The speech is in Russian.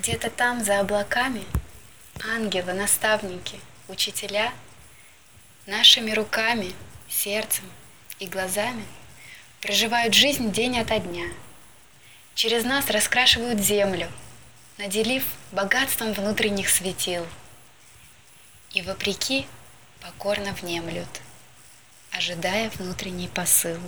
Где-то там, за облаками, ангелы, наставники, учителя Нашими руками, сердцем и глазами Проживают жизнь день ото дня. Через нас раскрашивают землю, Наделив богатством внутренних светил. И вопреки покорно внемлют, Ожидая внутренний посыл.